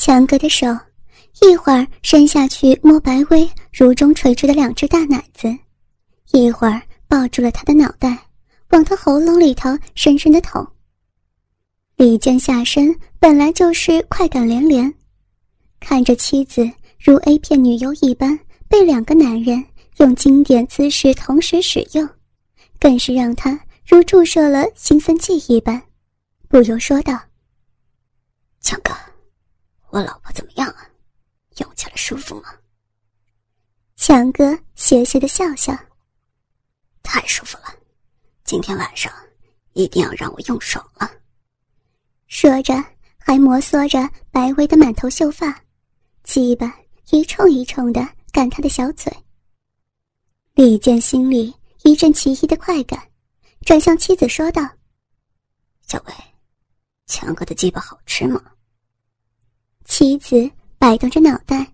强哥的手一会儿伸下去摸白薇如中垂坠的两只大奶子，一会儿抱住了她的脑袋，往她喉咙里头深深的捅。李健下身本来就是快感连连，看着妻子如 A 片女优一般被两个男人用经典姿势同时使用，更是让他如注射了兴奋剂一般，不由说道：“强哥。”我老婆怎么样啊？用起来舒服吗？强哥邪邪的笑笑。太舒服了，今天晚上一定要让我用爽了。说着，还摩挲着白薇的满头秀发，鸡巴一冲一冲的干他的小嘴。李健心里一阵奇异的快感，转向妻子说道：“小薇，强哥的鸡巴好吃吗？”妻子摆动着脑袋，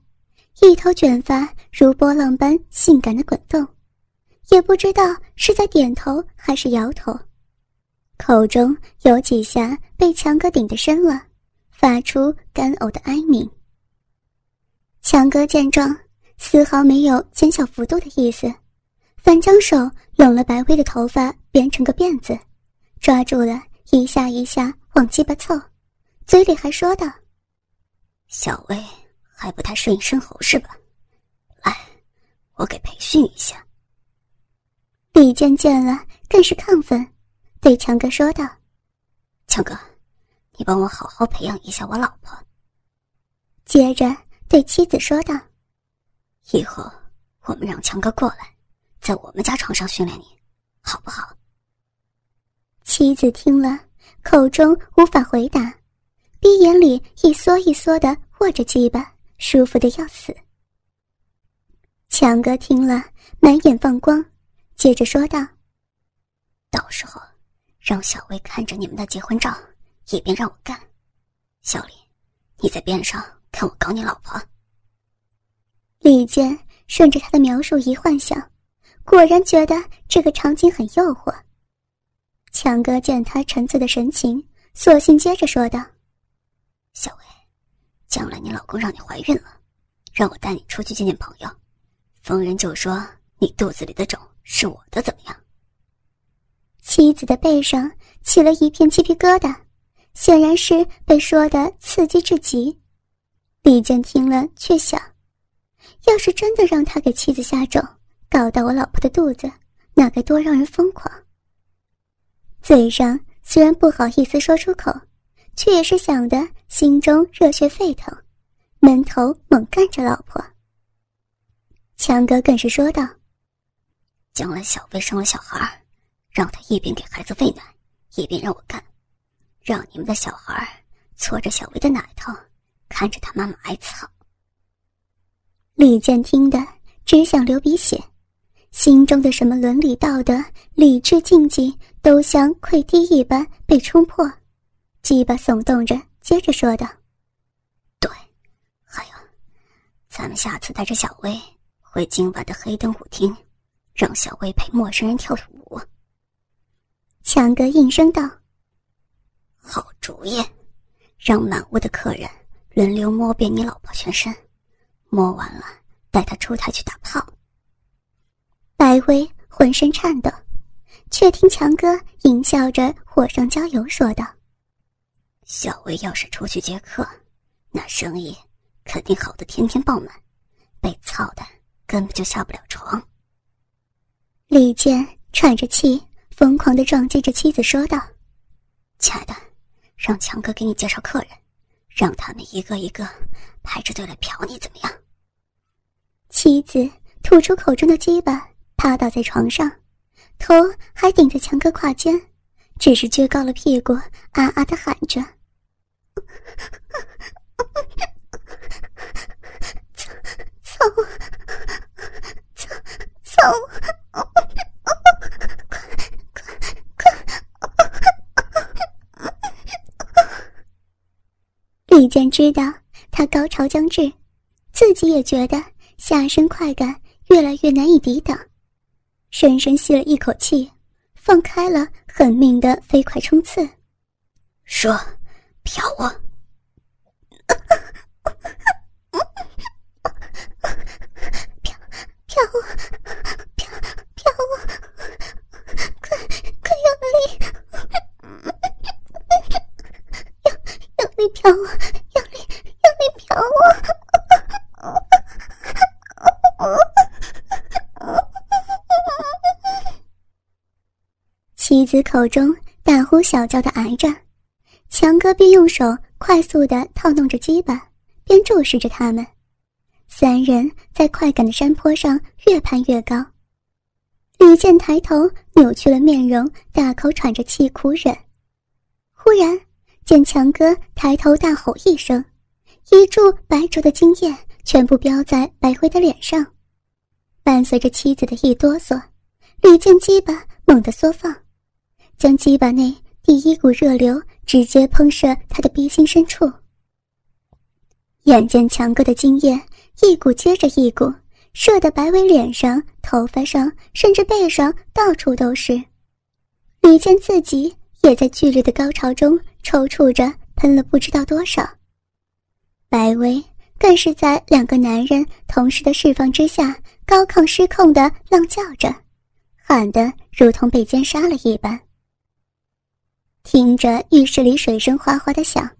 一头卷发如波浪般性感的滚动，也不知道是在点头还是摇头，口中有几下被强哥顶得深了，发出干呕的哀鸣。强哥见状，丝毫没有减小幅度的意思，反将手拢了白薇的头发编成个辫子，抓住了一下一下往鸡巴凑，嘴里还说道。小薇还不太适应生喉是吧？来，我给培训一下。李健见了更是亢奋，对强哥说道：“强哥，你帮我好好培养一下我老婆。”接着对妻子说道：“以后我们让强哥过来，在我们家床上训练你，好不好？”妻子听了，口中无法回答。鼻眼里一缩一缩的握着鸡巴，舒服的要死。强哥听了，满眼放光，接着说道：“到时候让小薇看着你们的结婚照，一边让我干。小李，你在边上看我搞你老婆。”李健顺着他的描述一幻想，果然觉得这个场景很诱惑。强哥见他沉醉的神情，索性接着说道。小薇，将来你老公让你怀孕了，让我带你出去见见朋友，逢人就说你肚子里的种是我的，怎么样？妻子的背上起了一片鸡皮疙瘩，显然是被说的刺激至极。李健听了却想，要是真的让他给妻子下种，搞到我老婆的肚子，那该多让人疯狂。嘴上虽然不好意思说出口。却也是想的，心中热血沸腾，闷头猛干着老婆。强哥更是说道：“将来小薇生了小孩，让他一边给孩子喂奶，一边让我干，让你们的小孩搓着小薇的奶头，看着他妈妈挨操。”李健听得只想流鼻血，心中的什么伦理道德、理智禁忌，都像溃堤一般被冲破。鸡巴耸动着，接着说道：“对，还有，咱们下次带着小薇回今晚的黑灯舞厅，让小薇陪陌生人跳舞。”强哥应声道：“好主意，让满屋的客人轮流摸遍你老婆全身，摸完了带她出台去打炮。”白薇浑身颤抖，却听强哥淫笑着火上浇油说道。小薇要是出去接客，那生意肯定好的天天爆满，被操的根本就下不了床。李健喘着气，疯狂的撞击着妻子，说道：“亲爱的，让强哥给你介绍客人，让他们一个一个排着队来嫖你，怎么样？”妻子吐出口中的鸡巴，趴倒在床上，头还顶在强哥胯间，只是撅高了屁股，啊啊的喊着。操！操！操！操！李健知道他高潮将至，自己也觉得下身快感越来越难以抵挡，深深吸了一口气，放开了狠命的飞快冲刺，说。嫖我，嫖嫖我，嫖我，快快用力，有用力嫖我，用力用力嫖我！妻子口中大呼小叫的挨着。强哥便用手快速的套弄着鸡巴，边注视着他们。三人在快感的山坡上越攀越高。李健抬头扭曲了面容，大口喘着气苦忍。忽然见强哥抬头大吼一声，一柱白灼的精液全部飙在白灰的脸上，伴随着妻子的一哆嗦，李健鸡巴猛地缩放，将鸡巴内第一股热流直接喷射他的鼻心深处。眼见强哥的精液一股接着一股，射得白薇脸上、头发上，甚至背上到处都是，李健自己。也在剧烈的高潮中抽搐着，喷了不知道多少。白薇更是在两个男人同时的释放之下，高亢失控的浪叫着，喊得如同被奸杀了一般。听着浴室里水声哗哗的响，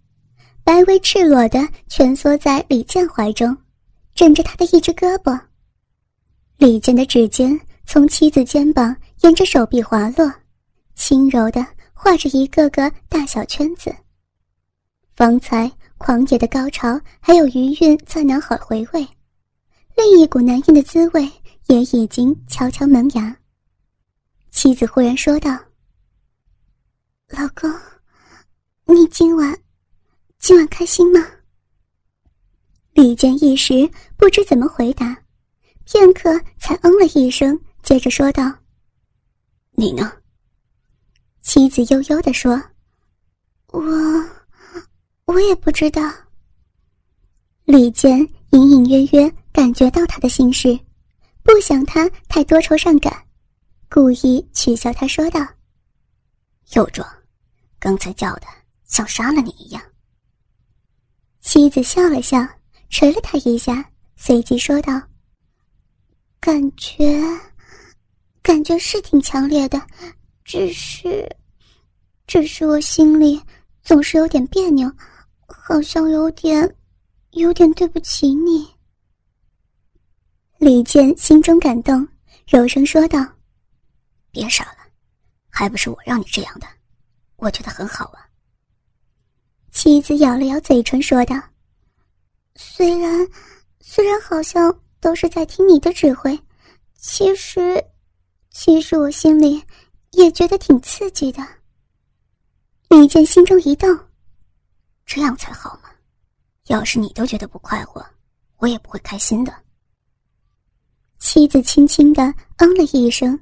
白薇赤裸的蜷缩在李健怀中，枕着他的一只胳膊。李健的指尖从妻子肩膀沿着手臂滑落，轻柔的。画着一个个大小圈子。方才狂野的高潮还有余韵在脑海回味，另一股难咽的滋味也已经悄悄萌芽。妻子忽然说道：“老公，你今晚，今晚开心吗？”李健一时不知怎么回答，片刻才嗯了一声，接着说道：“你呢？”妻子悠悠地说：“我，我也不知道。”李健隐隐约约感觉到他的心事，不想他太多愁善感，故意取笑他说道：“又装，刚才叫的像杀了你一样。”妻子笑了笑，捶了他一下，随即说道：“感觉，感觉是挺强烈的。”只是，只是我心里总是有点别扭，好像有点，有点对不起你。李健心中感动，柔声说道：“别傻了，还不是我让你这样的，我觉得很好啊。”妻子咬了咬嘴唇，说道：“虽然，虽然好像都是在听你的指挥，其实，其实我心里……”也觉得挺刺激的。李健心中一动，这样才好嘛！要是你都觉得不快活，我也不会开心的。妻子轻轻的嗯了一声，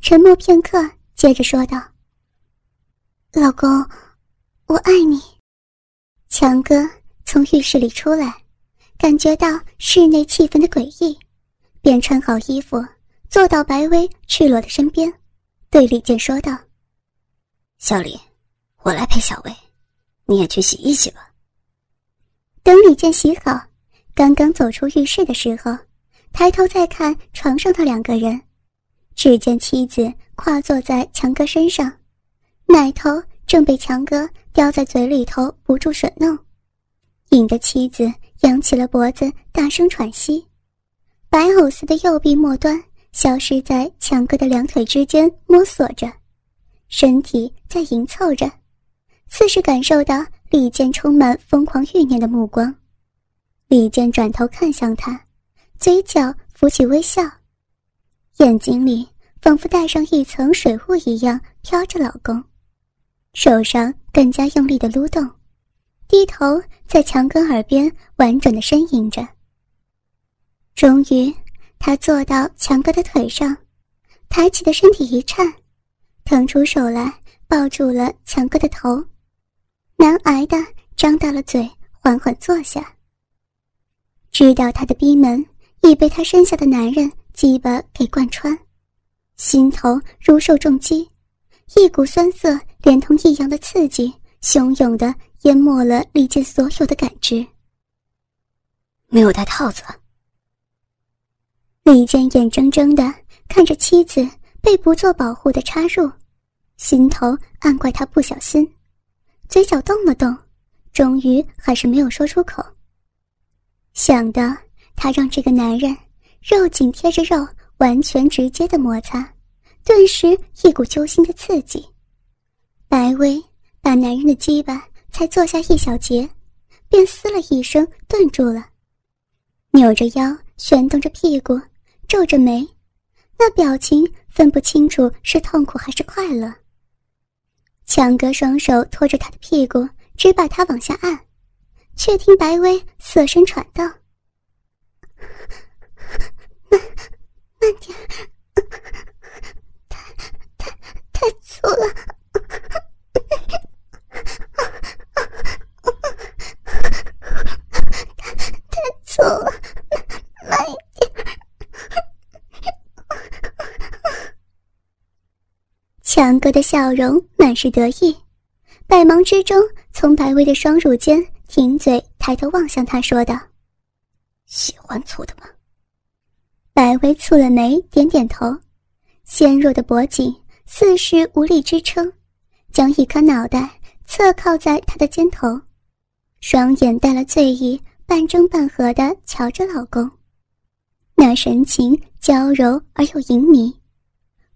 沉默片刻，接着说道：“老公，我爱你。”强哥从浴室里出来，感觉到室内气氛的诡异，便穿好衣服，坐到白薇赤裸的身边。对李健说道：“小李，我来陪小薇，你也去洗一洗吧。”等李健洗好，刚刚走出浴室的时候，抬头再看床上的两个人，只见妻子跨坐在强哥身上，奶头正被强哥叼在嘴里头不住吮弄，引得妻子扬起了脖子，大声喘息，白藕丝的右臂末端。消失在强哥的两腿之间，摸索着，身体在迎凑着，似是感受到李健充满疯狂欲念的目光。李健转头看向他，嘴角浮起微笑，眼睛里仿佛带上一层水雾一样飘着老公，手上更加用力的撸动，低头在强哥耳边婉转的呻吟着。终于。他坐到强哥的腿上，抬起的身体一颤，腾出手来抱住了强哥的头，难挨的张大了嘴，缓缓坐下。知道他的逼门已被他身下的男人鸡巴给贯穿，心头如受重击，一股酸涩连同异样的刺激，汹涌的淹没了李健所有的感知。没有带套子。李健眼睁睁的看着妻子被不做保护的插入，心头暗怪他不小心，嘴角动了动，终于还是没有说出口。想到他让这个男人肉紧贴着肉，完全直接的摩擦，顿时一股揪心的刺激。白薇把男人的鸡巴才坐下一小节，便嘶了一声顿住了，扭着腰，旋动着屁股，皱着眉，那表情分不清楚是痛苦还是快乐。强哥双手托着他的屁股，只把他往下按。却听白薇色声喘道：“慢，慢点，太太太粗了，太太粗了，慢一点。”强哥的笑容满是得意，百忙之中从白薇的双乳间。停嘴，抬头望向他，说道：“喜欢粗的吗？”白薇蹙了眉，点点头，纤弱的脖颈似是无力支撑，将一颗脑袋侧靠在他的肩头，双眼带了醉意，半睁半合的瞧着老公，那神情娇柔而又淫靡。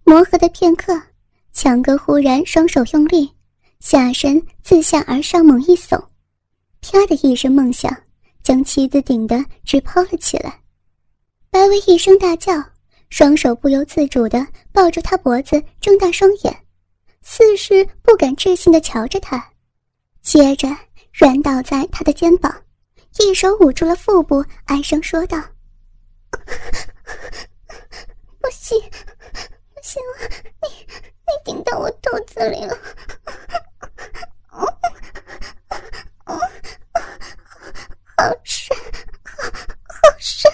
磨合的片刻，强哥忽然双手用力，下身自下而上猛一耸。啪的一声梦响，将妻子顶得直抛了起来。白薇一声大叫，双手不由自主地抱住他脖子，睁大双眼，似是不敢置信地瞧着他，接着软倒在他的肩膀，一手捂住了腹部，哀声说道：“ 不行，不行了，你你顶到我肚子里了。”好深，好好深！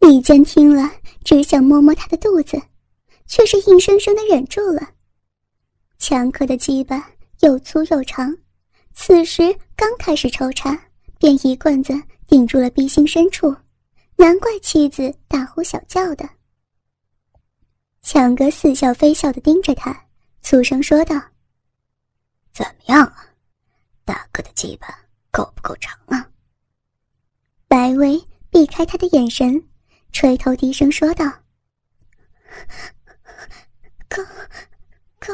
李健听了，只想摸摸他的肚子，却是硬生生的忍住了。强哥的鸡巴又粗又长，此时刚开始抽插，便一棍子顶住了逼心深处，难怪妻子大呼小叫的。强哥似笑非笑的盯着他，粗声说道。怎么样啊，大哥的鸡巴够不够长啊？白薇避开他的眼神，垂头低声说道：“够，够，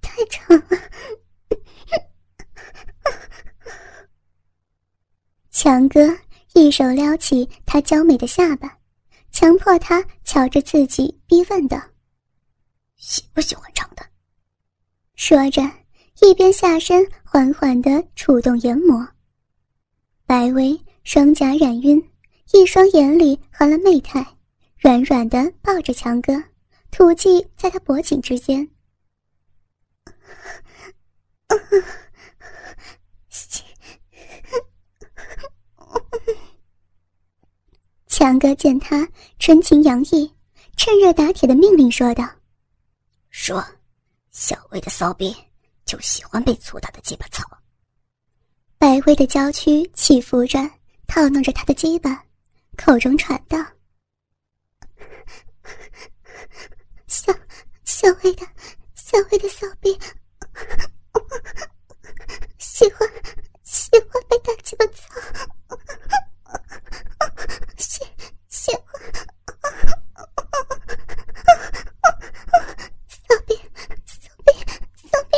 太长了。”强哥一手撩起他娇美的下巴，强迫他瞧着自己，逼问道：“喜不喜欢长的？”说着，一边下身缓缓地触动研磨。白薇双颊染晕，一双眼里含了媚态，软软的抱着强哥，吐气在他脖颈之间。强哥见他纯情洋溢，趁热打铁的命令说道：“说。”小薇的骚逼就喜欢被粗大的鸡巴操。白薇的娇躯起伏着，套弄着他的鸡巴，口中喘道：“小小薇的，小薇的骚逼，喜欢喜欢被大鸡巴操，喜喜欢。”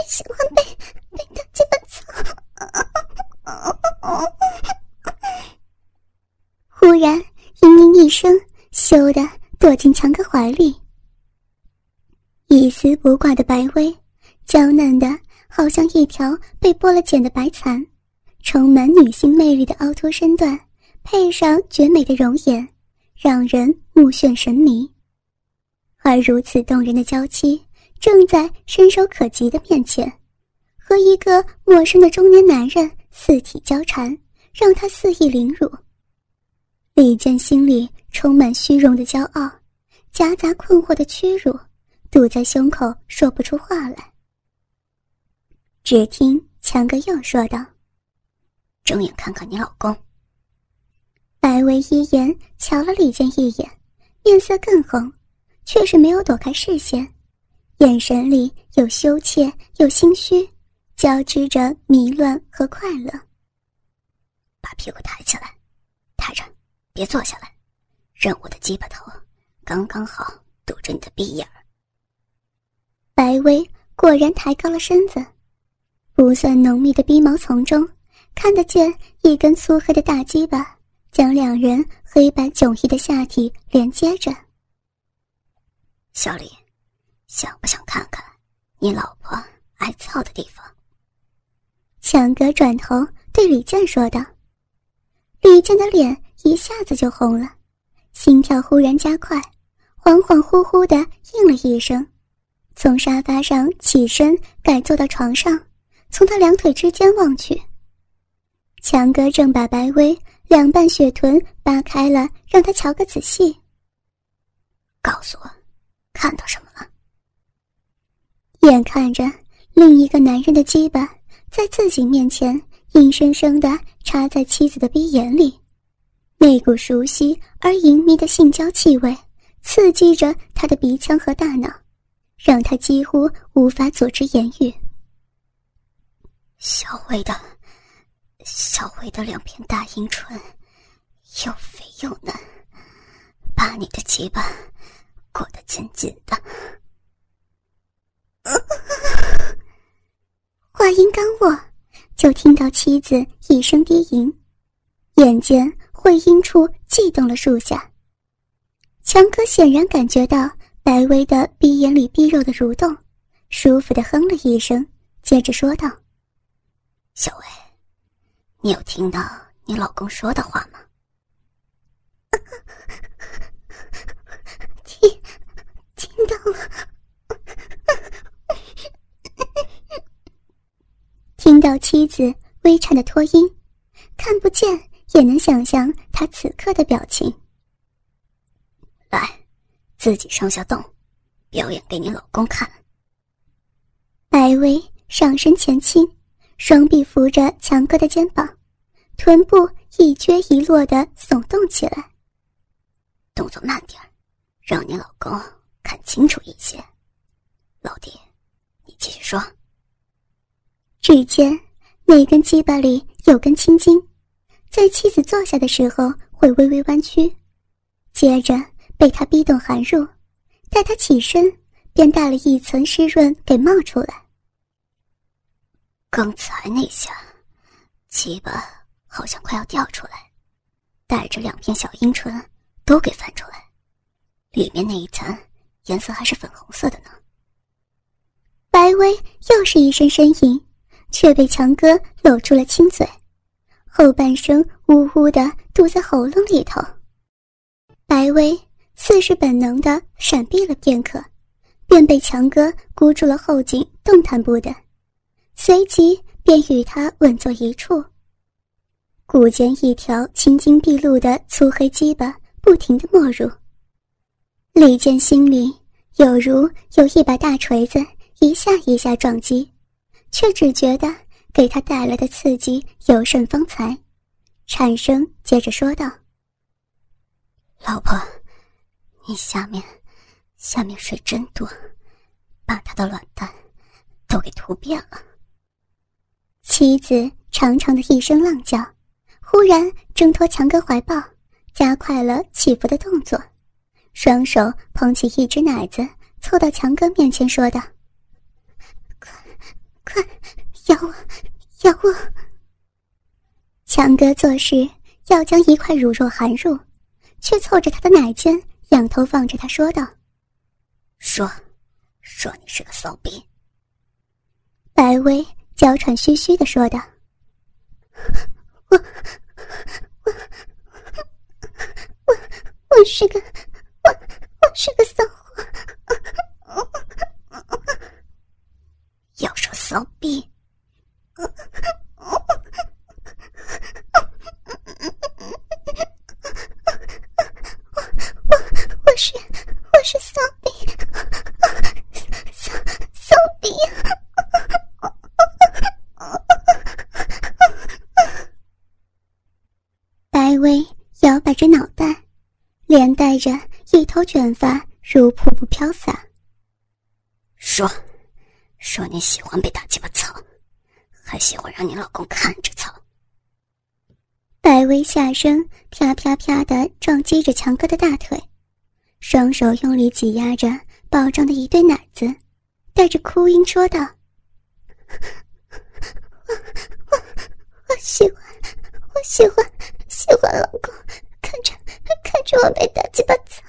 喜欢被被他鸡巴操！忽然，嘤嘤一声，羞的躲进强哥怀里。一丝不挂的白薇，娇嫩的好像一条被剥了茧的白蚕，充满女性魅力的凹凸身段，配上绝美的容颜，让人目眩神迷。而如此动人的娇妻。正在伸手可及的面前，和一个陌生的中年男人四体交缠，让他肆意凌辱。李健心里充满虚荣的骄傲，夹杂困惑的屈辱，堵在胸口说不出话来。只听强哥又说道：“睁眼看看你老公。”白薇一眼瞧了李健一眼，面色更红，却是没有躲开视线。眼神里有羞怯，有心虚，交织着迷乱和快乐。把屁股抬起来，抬着，别坐下来，让我的鸡巴头刚刚好堵着你的鼻眼儿。白薇果然抬高了身子，不算浓密的鼻毛丛中，看得见一根粗黑的大鸡巴，将两人黑白迥异的下体连接着。小李，想不想看看你老婆爱操的地方？强哥转头对李健说道。李健的脸一下子就红了，心跳忽然加快，恍恍惚惚的应了一声，从沙发上起身，改坐到床上，从他两腿之间望去。强哥正把白薇两半雪臀扒开了，让他瞧个仔细。告诉我，看到什么了？眼看着另一个男人的鸡巴在自己面前。硬生生的插在妻子的鼻眼里，那股熟悉而淫靡的性交气味刺激着他的鼻腔和大脑，让他几乎无法组织言语。小薇的，小薇的两片大阴唇，又肥又嫩，把你的鸡巴裹得紧紧的。话音刚落。就听到妻子一声低吟，眼见会阴处悸动了数下。强哥显然感觉到白薇的鼻眼里逼肉的蠕动，舒服的哼了一声，接着说道：“小薇，你有听到你老公说的话吗？” 听，听到了。听到妻子微颤的拖音，看不见也能想象他此刻的表情。来，自己上下动，表演给你老公看。白薇上身前倾，双臂扶着强哥的肩膀，臀部一撅一落的耸动起来。动作慢点让你老公看清楚一些。老弟，你继续说。只见那根鸡巴里有根青筋，在妻子坐下的时候会微微弯曲，接着被他逼动含入，待他起身，便带了一层湿润给冒出来。刚才那下，鸡巴好像快要掉出来，带着两片小阴唇都给翻出来，里面那一层颜色还是粉红色的呢。白薇又是一声呻吟。却被强哥搂住了亲嘴，后半生呜呜的堵在喉咙里头。白薇似是本能的闪避了片刻，便被强哥箍住了后颈，动弹不得。随即便与他稳坐一处，骨间一条青筋毕露的粗黑鸡巴不停的没入。李健心里有如有一把大锤子一下一下撞击。却只觉得给他带来的刺激有甚方才，产生接着说道：“老婆，你下面下面水真多，把他的卵蛋都给涂遍了。”妻子长长的一声浪叫，忽然挣脱强哥怀抱，加快了起伏的动作，双手捧起一只奶子，凑到强哥面前说道。快，快咬我，咬我！强哥做事要将一块乳肉含入，却凑着他的奶尖，仰头望着他说道：“说，说你是个骚逼。”白薇娇喘吁吁的说道：“我，我，我，我是个，我，我是个骚货。”要说骚逼，我我我是我是骚逼，骚骚逼。白薇摇摆着脑袋，连带着一头卷发如瀑布飘洒。说。说，你喜欢被打鸡巴操，还喜欢让你老公看着操。白薇下身啪啪啪的撞击着强哥的大腿，双手用力挤压着饱胀的一对奶子，带着哭音说道：“ 我我 我喜欢，我喜欢喜欢老公看着我被打鸡巴操。”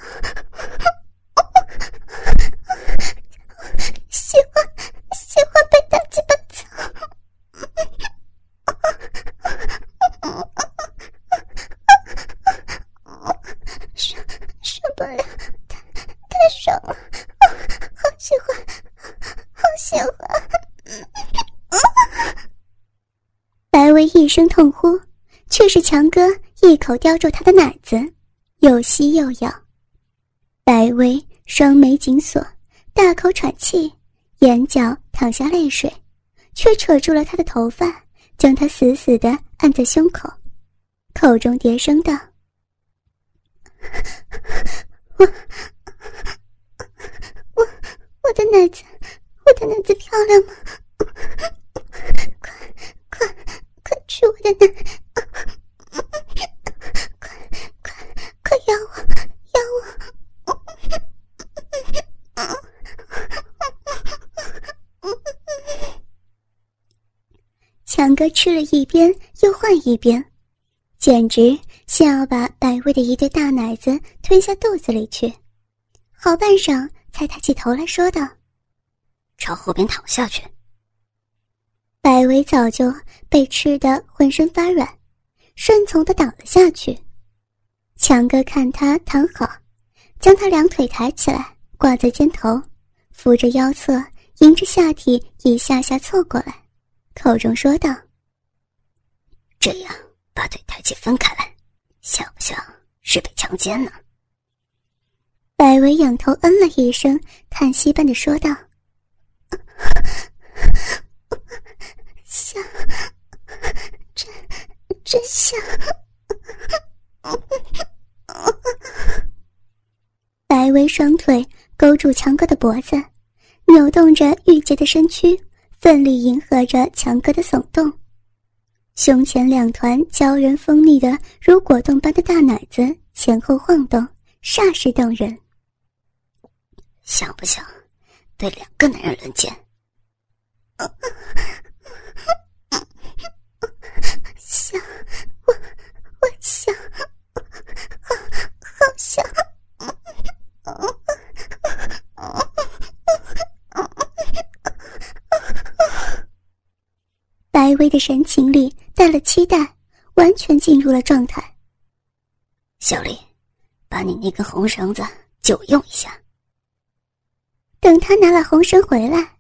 喜欢喜欢被打鸡巴操，受受不了，太太爽了，好喜欢，好喜欢！白薇一声痛呼，却是强哥一口叼住她的奶子，又吸又咬。白薇双眉紧锁，大口喘气。眼角淌下泪水，却扯住了他的头发，将他死死的按在胸口，口中叠声道：“我，我，我的奶子，我的奶子漂亮吗？快，快，快吃我的奶！快，快，快咬我，咬我！”哥吃了一边又换一边，简直像要把百威的一对大奶子吞下肚子里去。好半晌，才抬起头来说道：“朝后边躺下去。”百威早就被吃得浑身发软，顺从的倒了下去。强哥看他躺好，将他两腿抬起来，挂在肩头，扶着腰侧，迎着下体一下下凑过来。口中说道：“这样把腿抬起分开来，像不像是被强奸呢？”百维仰头嗯了一声，叹息般的说道：“像，真真像。”白薇双腿勾住强哥的脖子，扭动着玉洁的身躯。奋力迎合着强哥的耸动，胸前两团娇人锋利的如果冻般的大奶子前后晃动，煞是动人。想不想对两个男人轮奸 我我想，好，好想。白薇的神情里带了期待，完全进入了状态。小丽，把你那根红绳子借我用一下。等他拿了红绳回来，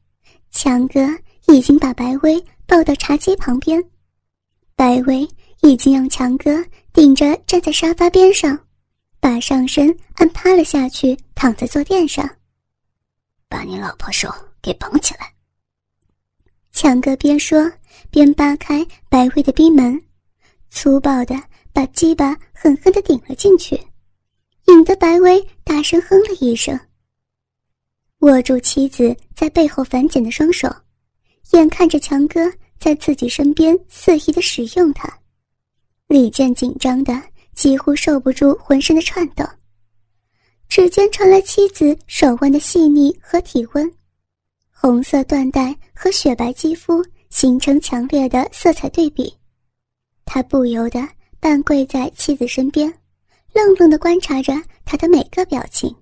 强哥已经把白薇抱到茶几旁边，白薇已经让强哥顶着站在沙发边上，把上身按趴了下去，躺在坐垫上，把你老婆手给绑起来。强哥边说。边扒开白薇的逼门，粗暴的把鸡巴狠狠的顶了进去，引得白薇大声哼了一声。握住妻子在背后反剪的双手，眼看着强哥在自己身边肆意的使用他，李健紧张的几乎受不住浑身的颤抖。指尖传来妻子手腕的细腻和体温，红色缎带和雪白肌肤。形成强烈的色彩对比，他不由得半跪在妻子身边，愣愣地观察着她的每个表情。